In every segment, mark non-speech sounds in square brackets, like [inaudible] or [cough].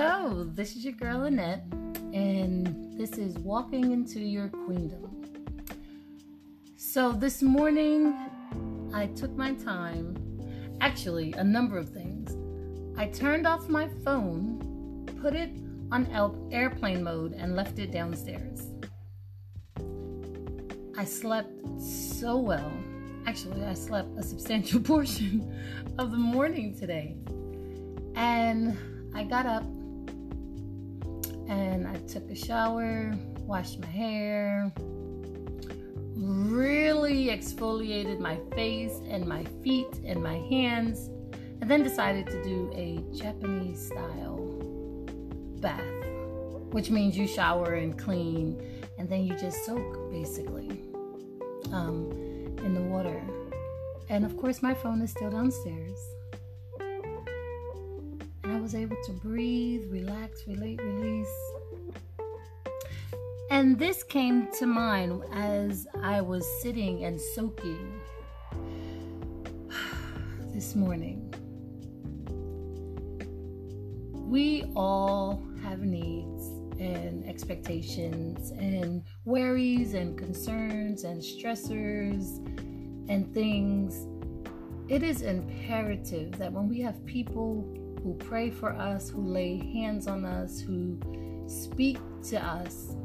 Hello, this is your girl Annette, and this is Walking into Your Queendom. So, this morning I took my time, actually, a number of things. I turned off my phone, put it on airplane mode, and left it downstairs. I slept so well. Actually, I slept a substantial [laughs] portion of the morning today. And I got up and I took a shower, washed my hair, really exfoliated my face and my feet and my hands, and then decided to do a Japanese style bath, which means you shower and clean and then you just soak basically um, in the water. And of course, my phone is still downstairs was able to breathe, relax, relate, release. And this came to mind as I was sitting and soaking [sighs] this morning. We all have needs and expectations and worries and concerns and stressors and things. It is imperative that when we have people who pray for us, who lay hands on us, who speak to us,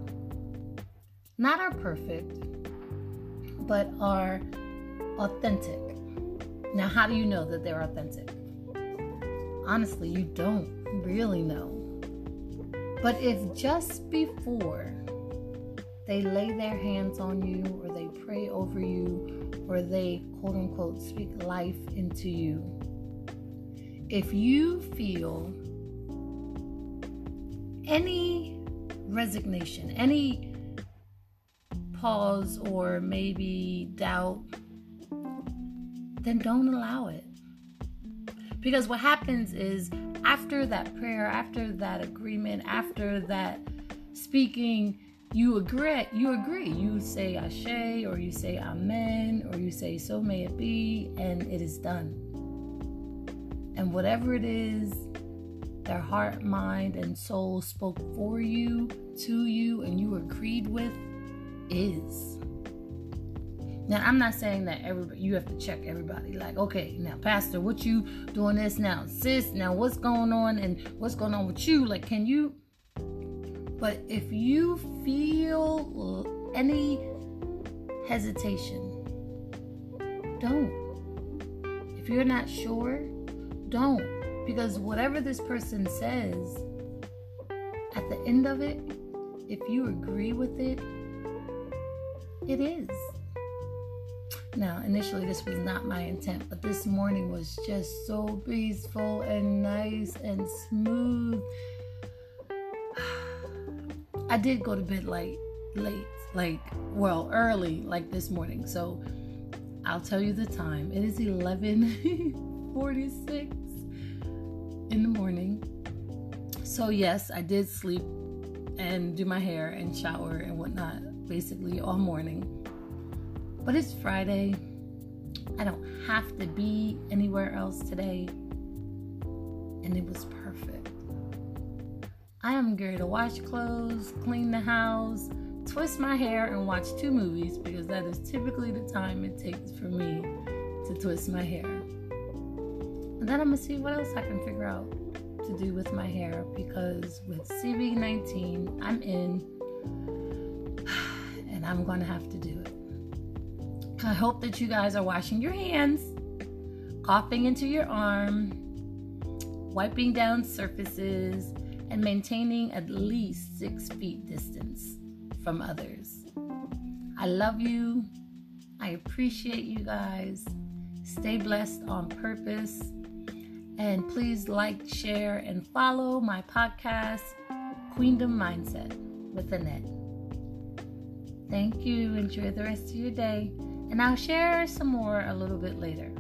not are perfect, but are authentic. Now, how do you know that they're authentic? Honestly, you don't really know. But if just before they lay their hands on you, or they pray over you, or they quote unquote speak life into you, if you feel any resignation, any pause, or maybe doubt, then don't allow it. Because what happens is after that prayer, after that agreement, after that speaking, you agree, you agree. You say ashe or you say amen or you say so may it be and it is done. And whatever it is their heart, mind, and soul spoke for you, to you, and you agreed with is. Now, I'm not saying that everybody you have to check everybody. Like, okay, now, Pastor, what you doing this now? Sis, now what's going on and what's going on with you? Like, can you? But if you feel any hesitation, don't. If you're not sure, don't. Because whatever this person says, at the end of it, if you agree with it, it is. Now, initially, this was not my intent, but this morning was just so peaceful and nice and smooth. [sighs] I did go to bed late, late, like, well, early, like this morning. So I'll tell you the time. It is [laughs] 11:46 in the morning. So, yes, I did sleep and do my hair and shower and whatnot basically all morning. But it's Friday. I don't have to be anywhere else today. And it was perfect. I am going to wash clothes, clean the house, twist my hair, and watch two movies because that is typically the time it takes for me to twist my hair. Then I'm gonna see what else I can figure out to do with my hair because with CV19, I'm in [sighs] and I'm gonna have to do it. I hope that you guys are washing your hands, coughing into your arm, wiping down surfaces, and maintaining at least six feet distance from others. I love you. I appreciate you guys. Stay blessed on purpose and please like, share, and follow my podcast, Queendom Mindset with Annette. Thank you. Enjoy the rest of your day. And I'll share some more a little bit later.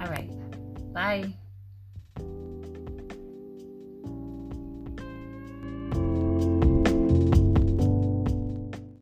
All right. Bye.